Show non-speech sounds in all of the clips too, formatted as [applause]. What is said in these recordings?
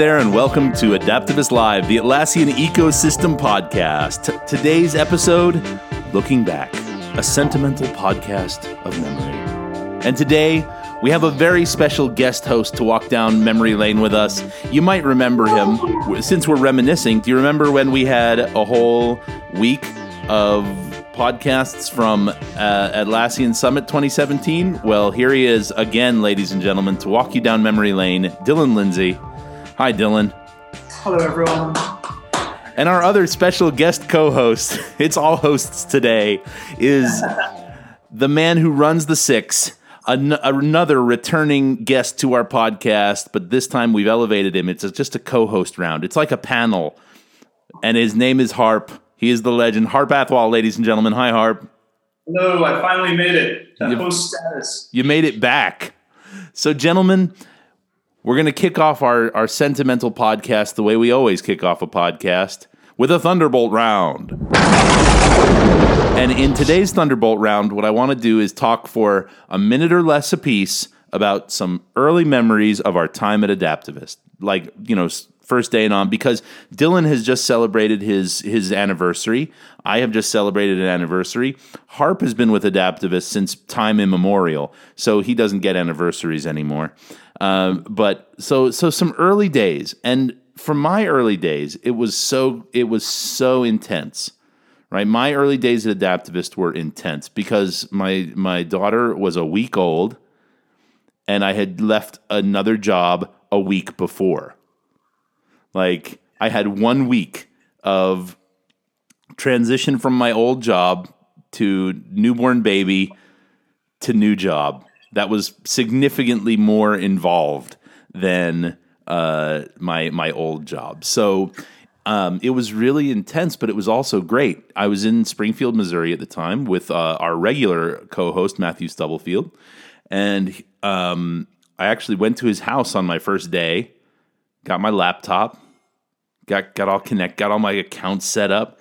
There, and welcome to Adaptavist Live, the Atlassian Ecosystem Podcast. T- today's episode, Looking Back, a sentimental podcast of memory. And today, we have a very special guest host to walk down memory lane with us. You might remember him. Since we're reminiscing, do you remember when we had a whole week of podcasts from uh, Atlassian Summit 2017? Well, here he is again, ladies and gentlemen, to walk you down memory lane, Dylan Lindsay. Hi, Dylan. Hello, everyone. And our other special guest co host, [laughs] it's all hosts today, is [laughs] the man who runs the six, an- another returning guest to our podcast, but this time we've elevated him. It's just a co host round, it's like a panel. And his name is Harp. He is the legend. Harp Athwal, ladies and gentlemen. Hi, Harp. Hello, I finally made it to host status. You made it back. So, gentlemen, we're going to kick off our, our sentimental podcast the way we always kick off a podcast with a Thunderbolt round. And in today's Thunderbolt round, what I want to do is talk for a minute or less apiece about some early memories of our time at Adaptavist. Like, you know, first day and on because Dylan has just celebrated his his anniversary. I have just celebrated an anniversary. Harp has been with Adaptavist since time immemorial, so he doesn't get anniversaries anymore. Um, but so so some early days, and from my early days, it was so it was so intense. Right, my early days at Adaptavist were intense because my my daughter was a week old, and I had left another job a week before. Like I had one week of transition from my old job to newborn baby to new job. That was significantly more involved than uh, my my old job. So um, it was really intense, but it was also great. I was in Springfield, Missouri at the time with uh, our regular co-host Matthew Stubblefield, and um, I actually went to his house on my first day got my laptop, got got all connect, got all my accounts set up,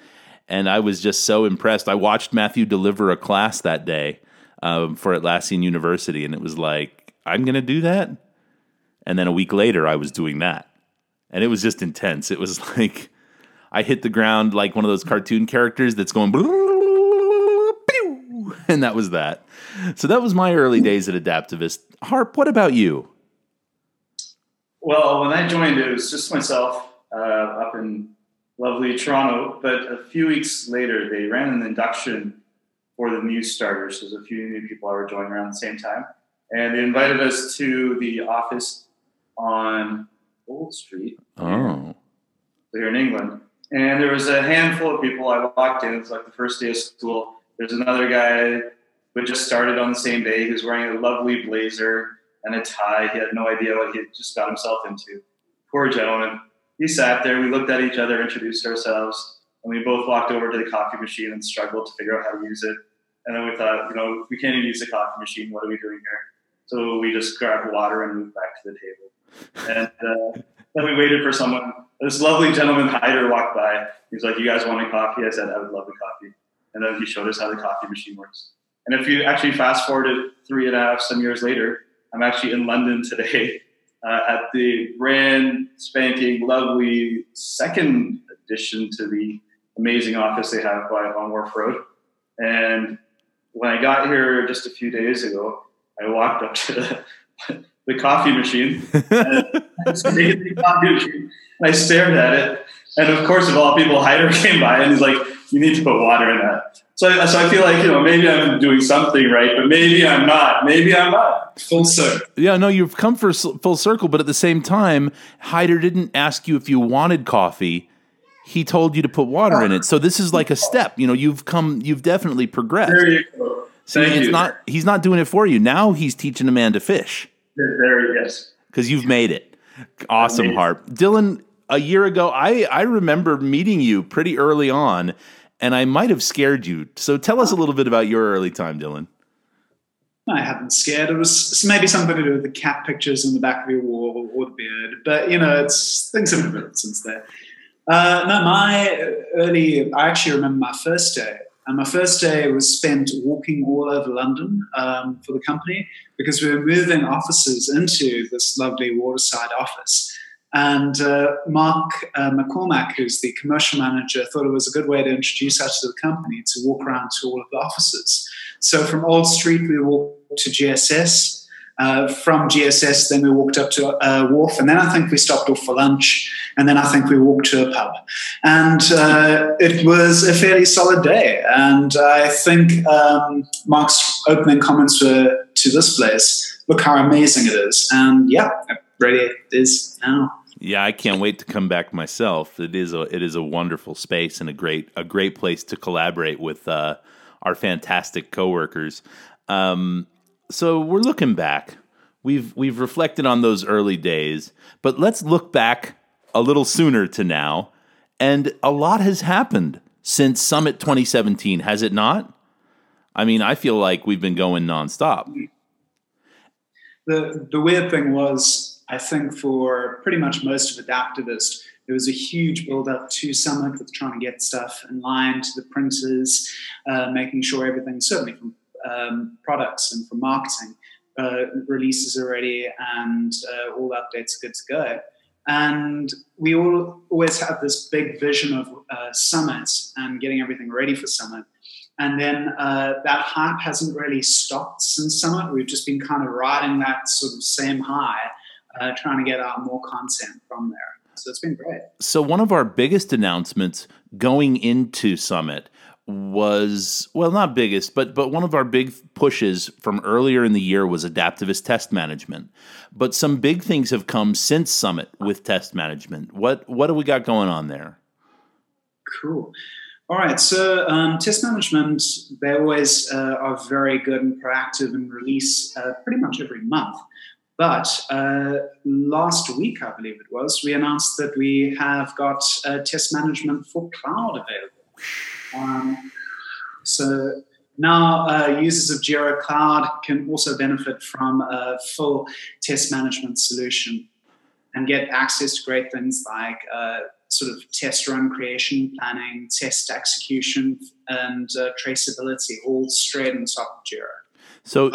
and I was just so impressed. I watched Matthew deliver a class that day um, for Atlassian University, and it was like, I'm going to do that. And then a week later, I was doing that, and it was just intense. It was [laughs] like I hit the ground like one of those cartoon characters that's going. And that was that. So that was my early days at Adaptavist. Harp, what about you? Well, when I joined, it was just myself uh, up in lovely Toronto. But a few weeks later, they ran an induction for the new starters. There's a few new people I were joining around the same time, and they invited us to the office on Old Street. Oh, here in England. And there was a handful of people. I walked in. It's like the first day of school. There's another guy who just started on the same day. He was wearing a lovely blazer and a tie. He had no idea what he had just got himself into. Poor gentleman. He sat there. We looked at each other, introduced ourselves, and we both walked over to the coffee machine and struggled to figure out how to use it. And then we thought, you know, we can't even use the coffee machine. What are we doing here? So we just grabbed water and moved back to the table. And uh, then we waited for someone. This lovely gentleman, Hyder, walked by. He was like, "You guys want a coffee?" I said, "I would love a coffee." And then he showed us how the coffee machine works. And if you actually fast forwarded three and a half some years later, I'm actually in London [laughs] today uh, at the brand spanking lovely second addition to the amazing office they have by on Wharf Road. And when I got here just a few days ago, I walked up to the, [laughs] the coffee machine [laughs] and I stared at it. And of course, of all people, [laughs] Hyder came by and he's like, you need to put water in that. So, so I feel like, you know, maybe I'm doing something right, but maybe I'm not. Maybe I'm not. Full circle. Yeah, no, you've come for full circle, but at the same time, Hyder didn't ask you if you wanted coffee. He told you to put water in it. So this is like a step. You know, you've come, you've definitely progressed. There you go. See, Thank it's you. not. He's not doing it for you. Now he's teaching a man to fish There, yes. because you've made it. Awesome. Harp. Dylan, a year ago, I I remember meeting you pretty early on, and I might have scared you. So tell us a little bit about your early time, Dylan. I haven't scared. It was maybe something to do with the cat pictures in the back of your wall or the beard. But you know, it's things have improved since then. Uh, no, my early. I actually remember my first day, and my first day was spent walking all over London um, for the company because we were moving offices into this lovely waterside office. And uh, Mark uh, McCormack, who's the commercial manager, thought it was a good way to introduce us to the company to walk around to all of the offices. So from Old Street, we walked to GSS. Uh, from GSS, then we walked up to uh, Wharf, and then I think we stopped off for lunch, and then I think we walked to a pub. And uh, it was a fairly solid day. And I think um, Mark's opening comments were to this place look how amazing it is. And yeah, it really is now. Yeah, I can't wait to come back myself. It is a it is a wonderful space and a great a great place to collaborate with uh, our fantastic coworkers. Um, so we're looking back. We've we've reflected on those early days, but let's look back a little sooner to now. And a lot has happened since Summit 2017, has it not? I mean, I feel like we've been going nonstop. The the weird thing was, I think for pretty much most of Adaptavist, there was a huge build up to Summit with trying to get stuff in line to the printers, uh, making sure everything, certainly from um, products and from marketing, uh, releases already, and uh, all updates are good to go. And we all always have this big vision of uh, Summit and getting everything ready for Summit. And then uh, that hype hasn't really stopped since Summit. We've just been kind of riding that sort of same high, uh, trying to get out more content from there. So it's been great. So, one of our biggest announcements going into Summit was well not biggest but but one of our big pushes from earlier in the year was adaptavist test management. But some big things have come since summit with test management. What what do we got going on there? Cool. All right so um, test management they always uh, are very good and proactive and release uh, pretty much every month. But uh, last week i believe it was we announced that we have got uh, test management for cloud available um, so now uh, users of Jira Cloud can also benefit from a full test management solution and get access to great things like uh, sort of test run creation, planning, test execution, and uh, traceability all straight on top of Jira. So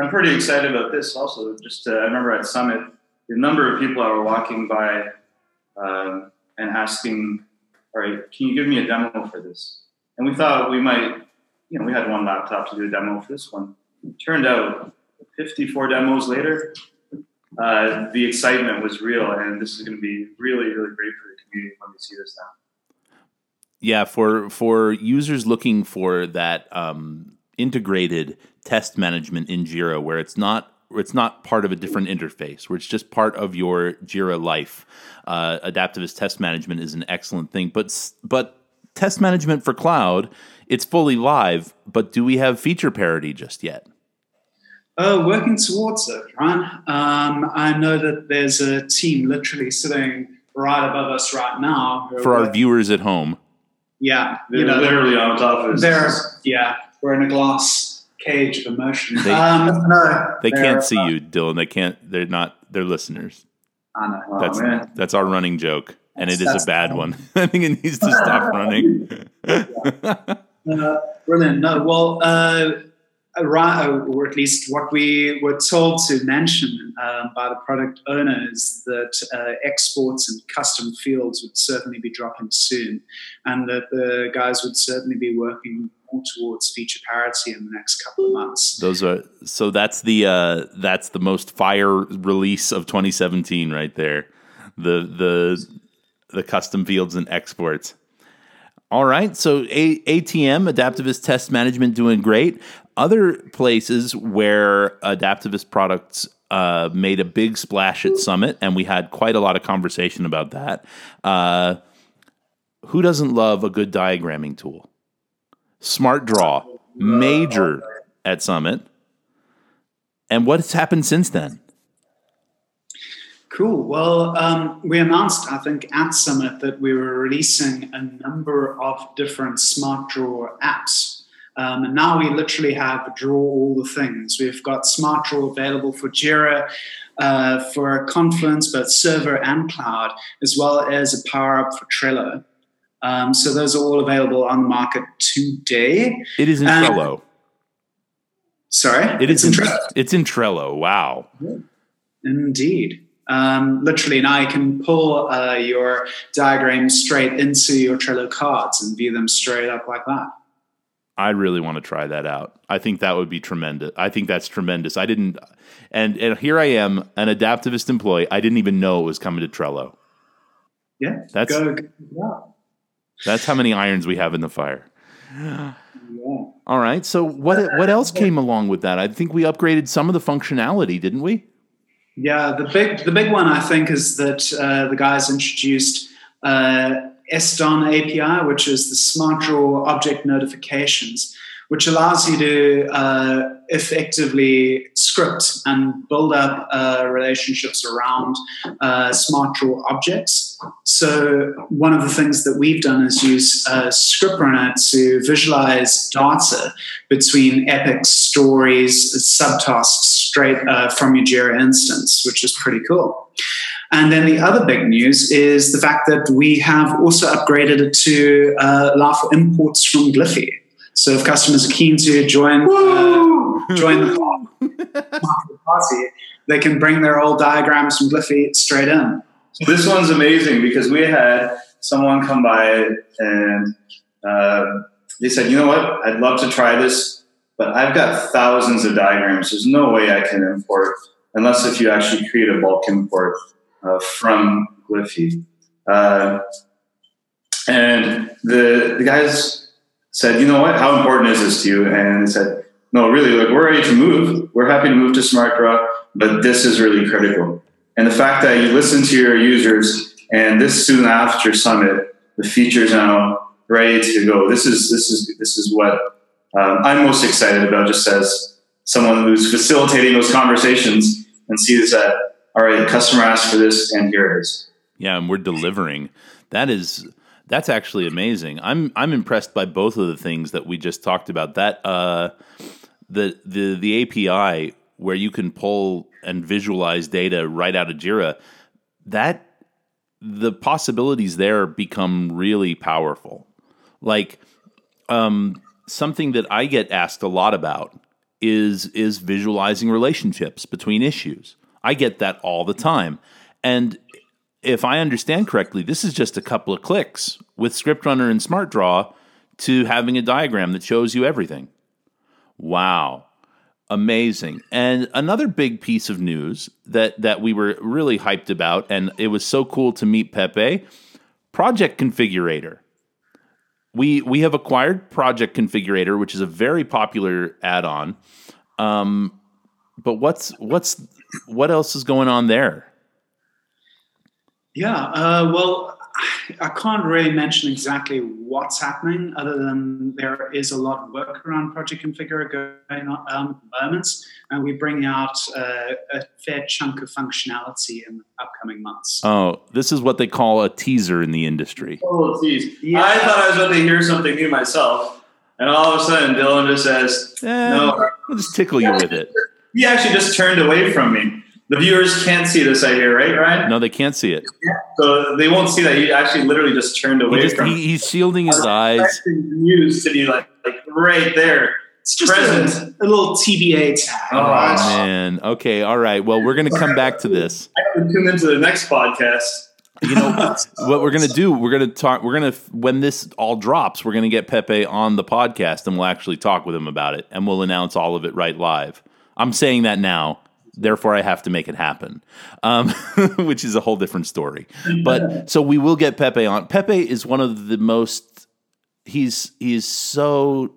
I'm pretty excited about this also. Just uh, I remember at Summit, the number of people that were walking by um, and asking, all right, can you give me a demo for this? And we thought we might, you know, we had one laptop to do a demo for this one. Turned out 54 demos later, uh, the excitement was real, and this is going to be really, really great for the community when we see this now. Yeah, for for users looking for that um, integrated test management in Jira, where it's not it's not part of a different interface, where it's just part of your Jira life. Uh, adaptavist test management is an excellent thing, but but test management for cloud, it's fully live, but do we have feature parity just yet? Oh, working towards it, right? Um, I know that there's a team literally sitting right above us right now. For our viewers at home. Yeah. They're you know, literally on top of us. They're, yeah, we're in a glass cage of emotion. They, um, no, they can't see you, Dylan. They can't, they're not, they're listeners. I know. Oh, that's, man. that's our running joke and it is a bad one. [laughs] I think it needs to stop [laughs] running. uh, brilliant. No, well, uh, or at least what we were told to mention uh, by the product owners that uh, exports and custom fields would certainly be dropping soon, and that the guys would certainly be working more towards feature parity in the next couple of months. Those are so. That's the uh, that's the most fire release of 2017 right there. The the the custom fields and exports. All right, so A- ATM, Adaptavist Test Management, doing great. Other places where adaptavist products uh, made a big splash at Summit, and we had quite a lot of conversation about that. Uh, who doesn't love a good diagramming tool? Smart Draw, major at Summit. And what's happened since then? Cool. Well, um, we announced, I think, at Summit that we were releasing a number of different Smart Draw apps. Um, and now we literally have Draw all the things. We've got Smart Draw available for Jira, uh, for Confluence, both server and cloud, as well as a power up for Trello. Um, so those are all available on the market today. It is in and, Trello. Sorry, it is in, in Trello. It's in Trello. Wow. Indeed. Um, literally, now you can pull uh, your diagrams straight into your Trello cards and view them straight up like that. I really want to try that out. I think that would be tremendous. I think that's tremendous. I didn't, and and here I am, an adaptavist employee. I didn't even know it was coming to Trello. Yeah, That's go, go yeah. that's how many irons we have in the fire. yeah. All right. So what what else came along with that? I think we upgraded some of the functionality, didn't we? Yeah, the big the big one I think is that uh, the guys introduced uh, SDON API, which is the Smart Draw Object Notifications, which allows you to uh, effectively script and build up uh, relationships around uh, Smart Draw objects. So one of the things that we've done is use uh, ScriptRunner to visualize data between epics, stories, subtasks straight uh, from your Jira instance, which is pretty cool. And then the other big news is the fact that we have also upgraded it to uh, allow for imports from Gliffy. So if customers are keen to join uh, join the [laughs] party, they can bring their old diagrams from Gliffy straight in. So this one's amazing because we had someone come by and uh, they said, you know what, I'd love to try this, but I've got thousands of diagrams. There's no way I can import unless if you actually create a bulk import uh, from Gliffy. Uh, and the, the guys said, you know what, how important is this to you? And said, no, really, like we're ready to move. We're happy to move to SmartDraw, but this is really critical. And the fact that you listen to your users and this soon after summit, the features now ready to go. This is this is this is what um, I'm most excited about. Just as someone who's facilitating those conversations and sees that all right, the customer asked for this, and here it is. Yeah, and we're delivering. That is that's actually amazing. I'm I'm impressed by both of the things that we just talked about. That uh, the the the API where you can pull and visualize data right out of Jira. That the possibilities there become really powerful. Like um, something that I get asked a lot about is is visualizing relationships between issues. I get that all the time. And if I understand correctly, this is just a couple of clicks with ScriptRunner and SmartDraw to having a diagram that shows you everything. Wow. Amazing. And another big piece of news that that we were really hyped about and it was so cool to meet Pepe, Project Configurator. We we have acquired Project Configurator, which is a very popular add-on. Um, but what's what's what else is going on there? Yeah, uh, well, I can't really mention exactly what's happening, other than there is a lot of work around Project Configure going on um, at the moment, and we're bringing out uh, a fair chunk of functionality in the upcoming months. Oh, this is what they call a teaser in the industry. Oh, geez. I thought I was about to hear something new myself, and all of a sudden Dylan just says, Eh, "No." I'll just tickle you with it. He actually just turned away from me. The viewers can't see this, I hear, right, Ryan? No, they can't see it. So they won't see that. He actually literally just turned He away just, from he, he's shielding his eyes. Expecting the news to be like, like right there. It's just Present. a, a little TBA tag. Oh, Oh man. Okay. All right. Well, we're gonna come back to this. [laughs] I haven't tuned into the next podcast. You know [laughs] what we're gonna do? We're gonna talk. We're gonna when this all drops, we're gonna get Pepe on the podcast, and we'll actually talk with him about it, and we'll announce all of it right live. I'm saying that now. Therefore, I have to make it happen, um, [laughs] which is a whole different story. But so we will get Pepe on. Pepe is one of the most. He's he's so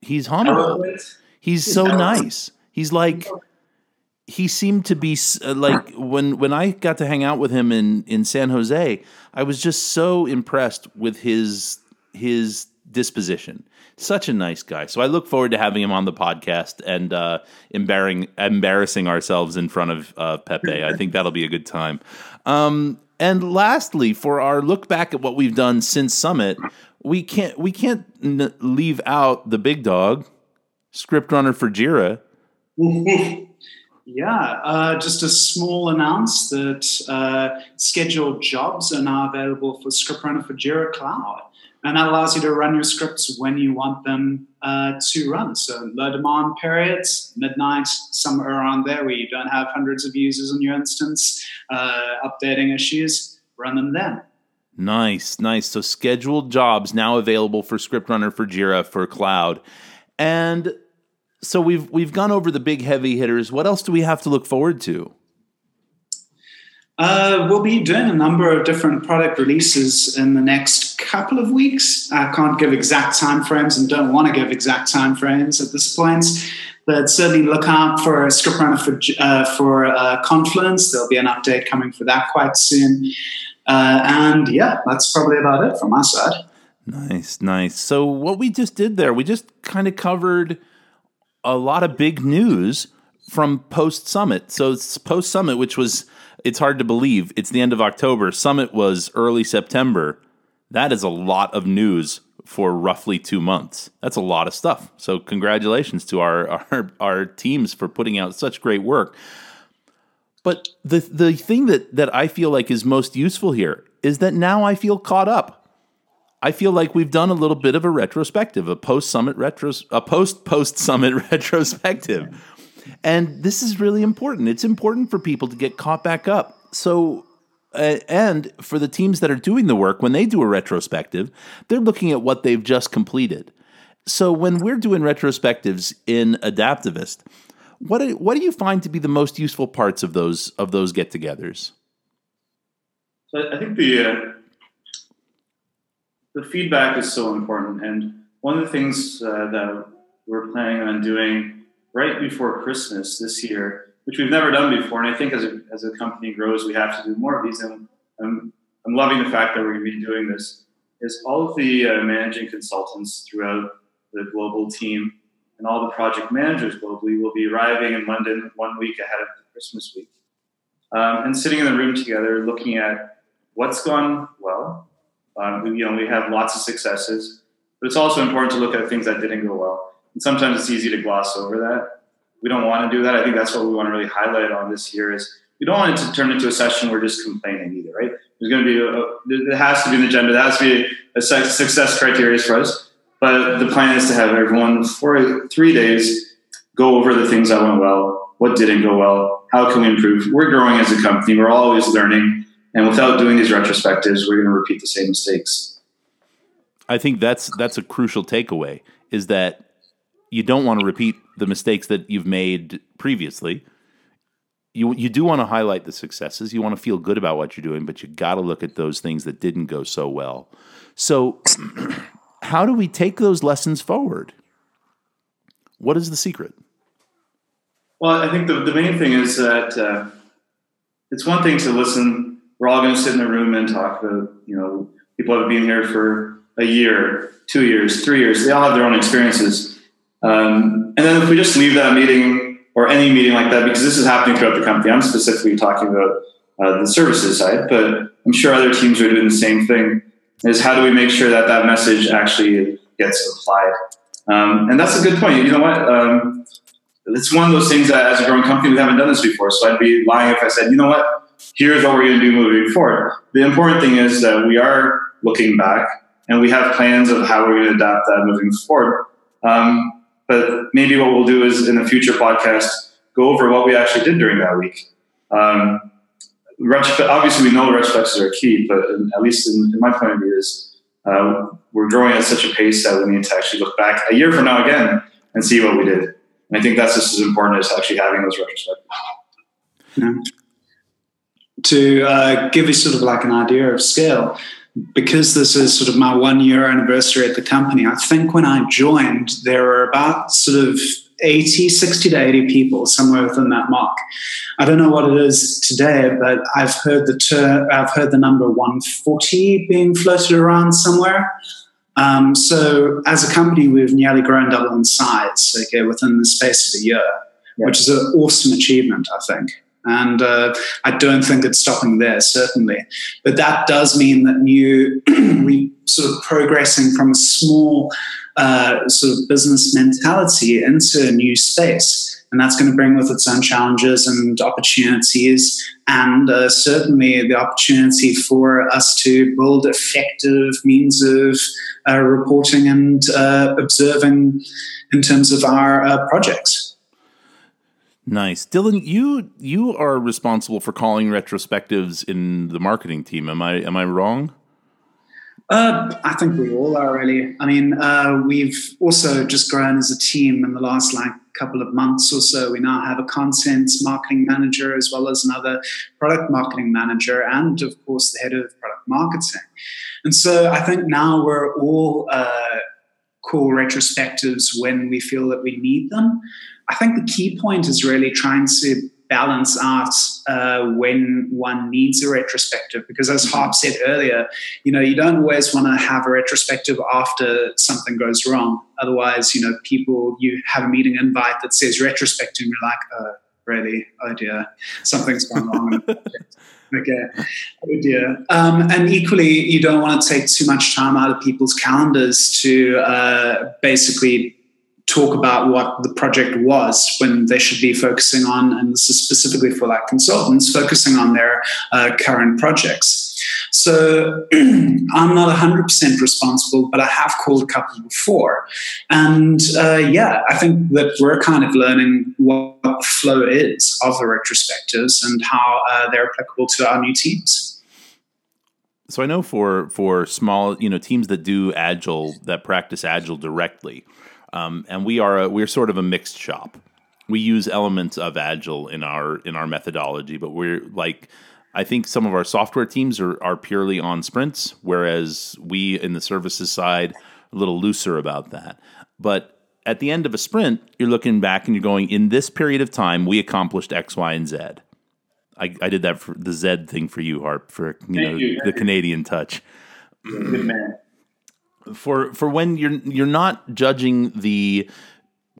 he's humble. He's so nice. He's like he seemed to be uh, like when when I got to hang out with him in in San Jose, I was just so impressed with his his disposition. Such a nice guy. So I look forward to having him on the podcast and uh, embarrassing embarrassing ourselves in front of uh, Pepe. I think that'll be a good time. Um, and lastly, for our look back at what we've done since Summit, we can't we can't n- leave out the big dog, script runner for Jira. [laughs] Yeah, uh, just a small announce that uh, scheduled jobs are now available for ScriptRunner for Jira Cloud. And that allows you to run your scripts when you want them uh, to run. So low demand periods, midnight, somewhere around there where you don't have hundreds of users in your instance, uh, updating issues, run them then. Nice, nice. So scheduled jobs now available for Script Runner for Jira for cloud, and so we've we've gone over the big heavy hitters. What else do we have to look forward to? Uh, we'll be doing a number of different product releases in the next couple of weeks. I can't give exact timeframes and don't want to give exact timeframes at this point, but certainly look out for a script runner for uh, for uh, Confluence. There'll be an update coming for that quite soon. Uh, and yeah, that's probably about it from my side. Nice, nice. So what we just did there, we just kind of covered a lot of big news from post summit. So post summit, which was it's hard to believe. It's the end of October. Summit was early September. That is a lot of news for roughly two months. That's a lot of stuff. So congratulations to our [laughs] our, our teams for putting out such great work. But the the thing that that I feel like is most useful here is that now I feel caught up. I feel like we've done a little bit of a retrospective, a post summit retros, a post post summit [laughs] retrospective. And this is really important. It's important for people to get caught back up. So, uh, and for the teams that are doing the work, when they do a retrospective, they're looking at what they've just completed. So, when we're doing retrospectives in Adaptavist, what do, what do you find to be the most useful parts of those of those get-togethers? So I think the uh, the feedback is so important, and one of the things uh, that we're planning on doing right before Christmas this year, which we've never done before. And I think as a, as a company grows, we have to do more of these. And I'm, I'm loving the fact that we're going to be doing this. Is all of the uh, managing consultants throughout the global team and all the project managers globally will be arriving in London one week ahead of the Christmas week. Um, and sitting in the room together, looking at what's gone well. Um, you know, we have lots of successes, but it's also important to look at things that didn't go well and sometimes it's easy to gloss over that. We don't want to do that. I think that's what we want to really highlight on this year is we don't want it to turn into a session where we're just complaining either, right? There's going to be, a, there has to be an agenda. There has to be a success criteria for us. But the plan is to have everyone for three days go over the things that went well, what didn't go well, how can we improve. We're growing as a company. We're always learning. And without doing these retrospectives, we're going to repeat the same mistakes. I think that's that's a crucial takeaway is that you don't want to repeat the mistakes that you've made previously. You you do want to highlight the successes. You want to feel good about what you're doing, but you got to look at those things that didn't go so well. So, [clears throat] how do we take those lessons forward? What is the secret? Well, I think the, the main thing is that uh, it's one thing to listen. We're all going to sit in a room and talk about, you know, people have been here for a year, two years, three years. They all have their own experiences. Um, and then if we just leave that meeting or any meeting like that, because this is happening throughout the company, I'm specifically talking about uh, the services side, but I'm sure other teams are doing the same thing. Is how do we make sure that that message actually gets applied? Um, and that's a good point. You know what? Um, it's one of those things that as a growing company, we haven't done this before. So I'd be lying if I said, you know what? Here's what we're going to do moving forward. The important thing is that we are looking back and we have plans of how we're going to adapt that moving forward. Um, but maybe what we'll do is in a future podcast, go over what we actually did during that week. Um, obviously, we know retrospectives are key, but in, at least in, in, my point of view, is uh, we're growing at such a pace that we need to actually look back a year from now again and see what we did. And I think that's just as important as actually having those retrospectives. Yeah. To uh, give you sort of like an idea of scale, because this is sort of my one year anniversary at the company, I think when I joined, there were about sort of 80, 60 to 80 people, somewhere within that mark. I don't know what it is today, but I've heard the ter- I've heard the number 140 being floated around somewhere. Um, so as a company, we've nearly grown double in size okay, within the space of a year, yeah. which is an awesome achievement, I think. And uh, I don't think it's stopping there, certainly. But that does mean that you [clears throat] we sort of progressing from a small uh, sort of business mentality into a new space. and that's going to bring with its own challenges and opportunities, and uh, certainly the opportunity for us to build effective means of uh, reporting and uh, observing in terms of our uh, projects. Nice, Dylan. You you are responsible for calling retrospectives in the marketing team. Am I am I wrong? Uh, I think we all are really. I mean, uh, we've also just grown as a team in the last like couple of months or so. We now have a content marketing manager as well as another product marketing manager, and of course the head of product marketing. And so I think now we're all uh, call retrospectives when we feel that we need them. I think the key point is really trying to balance out uh, when one needs a retrospective because as harp said earlier you know you don't always want to have a retrospective after something goes wrong. Otherwise you know people you have a meeting invite that says retrospective and you're like oh really? Oh dear. Something's gone wrong. [laughs] Okay. Oh dear. Um, and equally you don't want to take too much time out of people's calendars to uh, basically talk about what the project was when they should be focusing on, and this is specifically for like consultants, focusing on their uh, current projects. So [clears throat] I'm not 100% responsible, but I have called a couple before. And uh, yeah, I think that we're kind of learning what the flow is of the retrospectives and how uh, they're applicable to our new teams. So I know for for small, you know, teams that do agile that practice agile directly, um, and we are a, we're sort of a mixed shop. We use elements of agile in our in our methodology, but we're like I think some of our software teams are are purely on sprints, whereas we in the services side a little looser about that. But at the end of a sprint, you're looking back and you're going, in this period of time, we accomplished X, Y, and Z. I, I did that for the Z thing for you, Harp, for you Thank know you. the Canadian touch. Good man for for when you're you're not judging the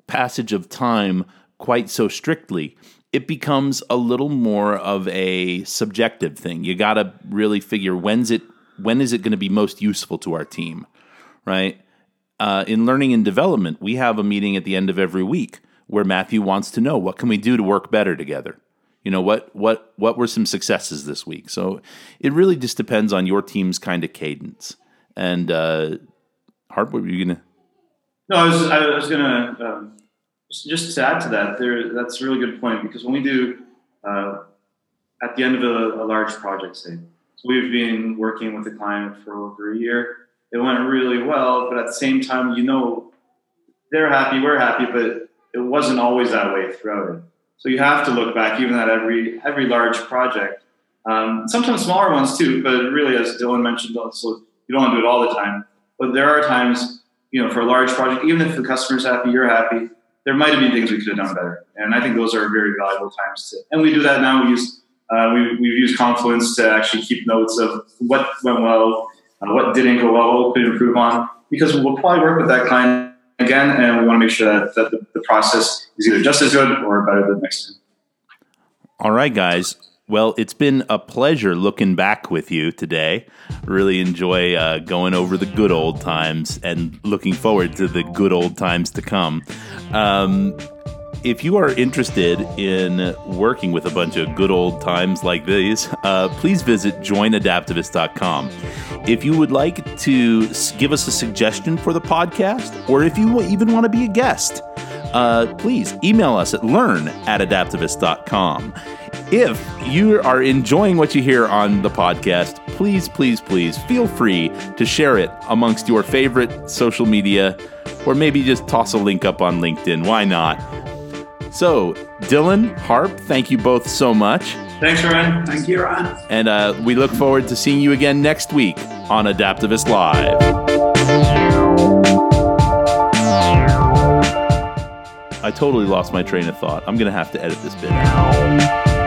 passage of time quite so strictly it becomes a little more of a subjective thing. You got to really figure when's it when is it going to be most useful to our team right? Uh, in learning and development we have a meeting at the end of every week where matthew wants to know what can we do to work better together? You know what what what were some successes this week? So it really just depends on your team's kind of cadence. And uh, Harp, what were you gonna? No, I was I was gonna um, just, to add to that. There, that's a really good point because when we do uh, at the end of a, a, large project, say, so we've been working with the client for over a year. It went really well, but at the same time, you know, they're happy, we're happy, but it wasn't always that way throughout it. So you have to look back, even at every every large project. Um, sometimes smaller ones too, but really, as Dylan mentioned, also you don't want to do it all the time. But there are times, you know, for a large project, even if the customer's happy, you're happy, there might have been things we could have done better. And I think those are very valuable times to, and we do that now. We use, uh, we, we've used Confluence to actually keep notes of what went well, uh, what didn't go well, what we could improve on, because we'll probably work with that client again, and we want to make sure that, that the, the process is either just as good or better than next time. All right, guys. Well, it's been a pleasure looking back with you today. Really enjoy uh, going over the good old times and looking forward to the good old times to come. Um, if you are interested in working with a bunch of good old times like these, uh, please visit joinadaptavist.com. If you would like to give us a suggestion for the podcast, or if you even want to be a guest, uh, please email us at learn at adaptavist.com. If you are enjoying what you hear on the podcast, please, please, please feel free to share it amongst your favorite social media or maybe just toss a link up on LinkedIn. Why not? So, Dylan, Harp, thank you both so much. Thanks, Ryan. Thank you, Ryan. And uh, we look forward to seeing you again next week on Adaptavist Live. I totally lost my train of thought. I'm going to have to edit this bit. Um,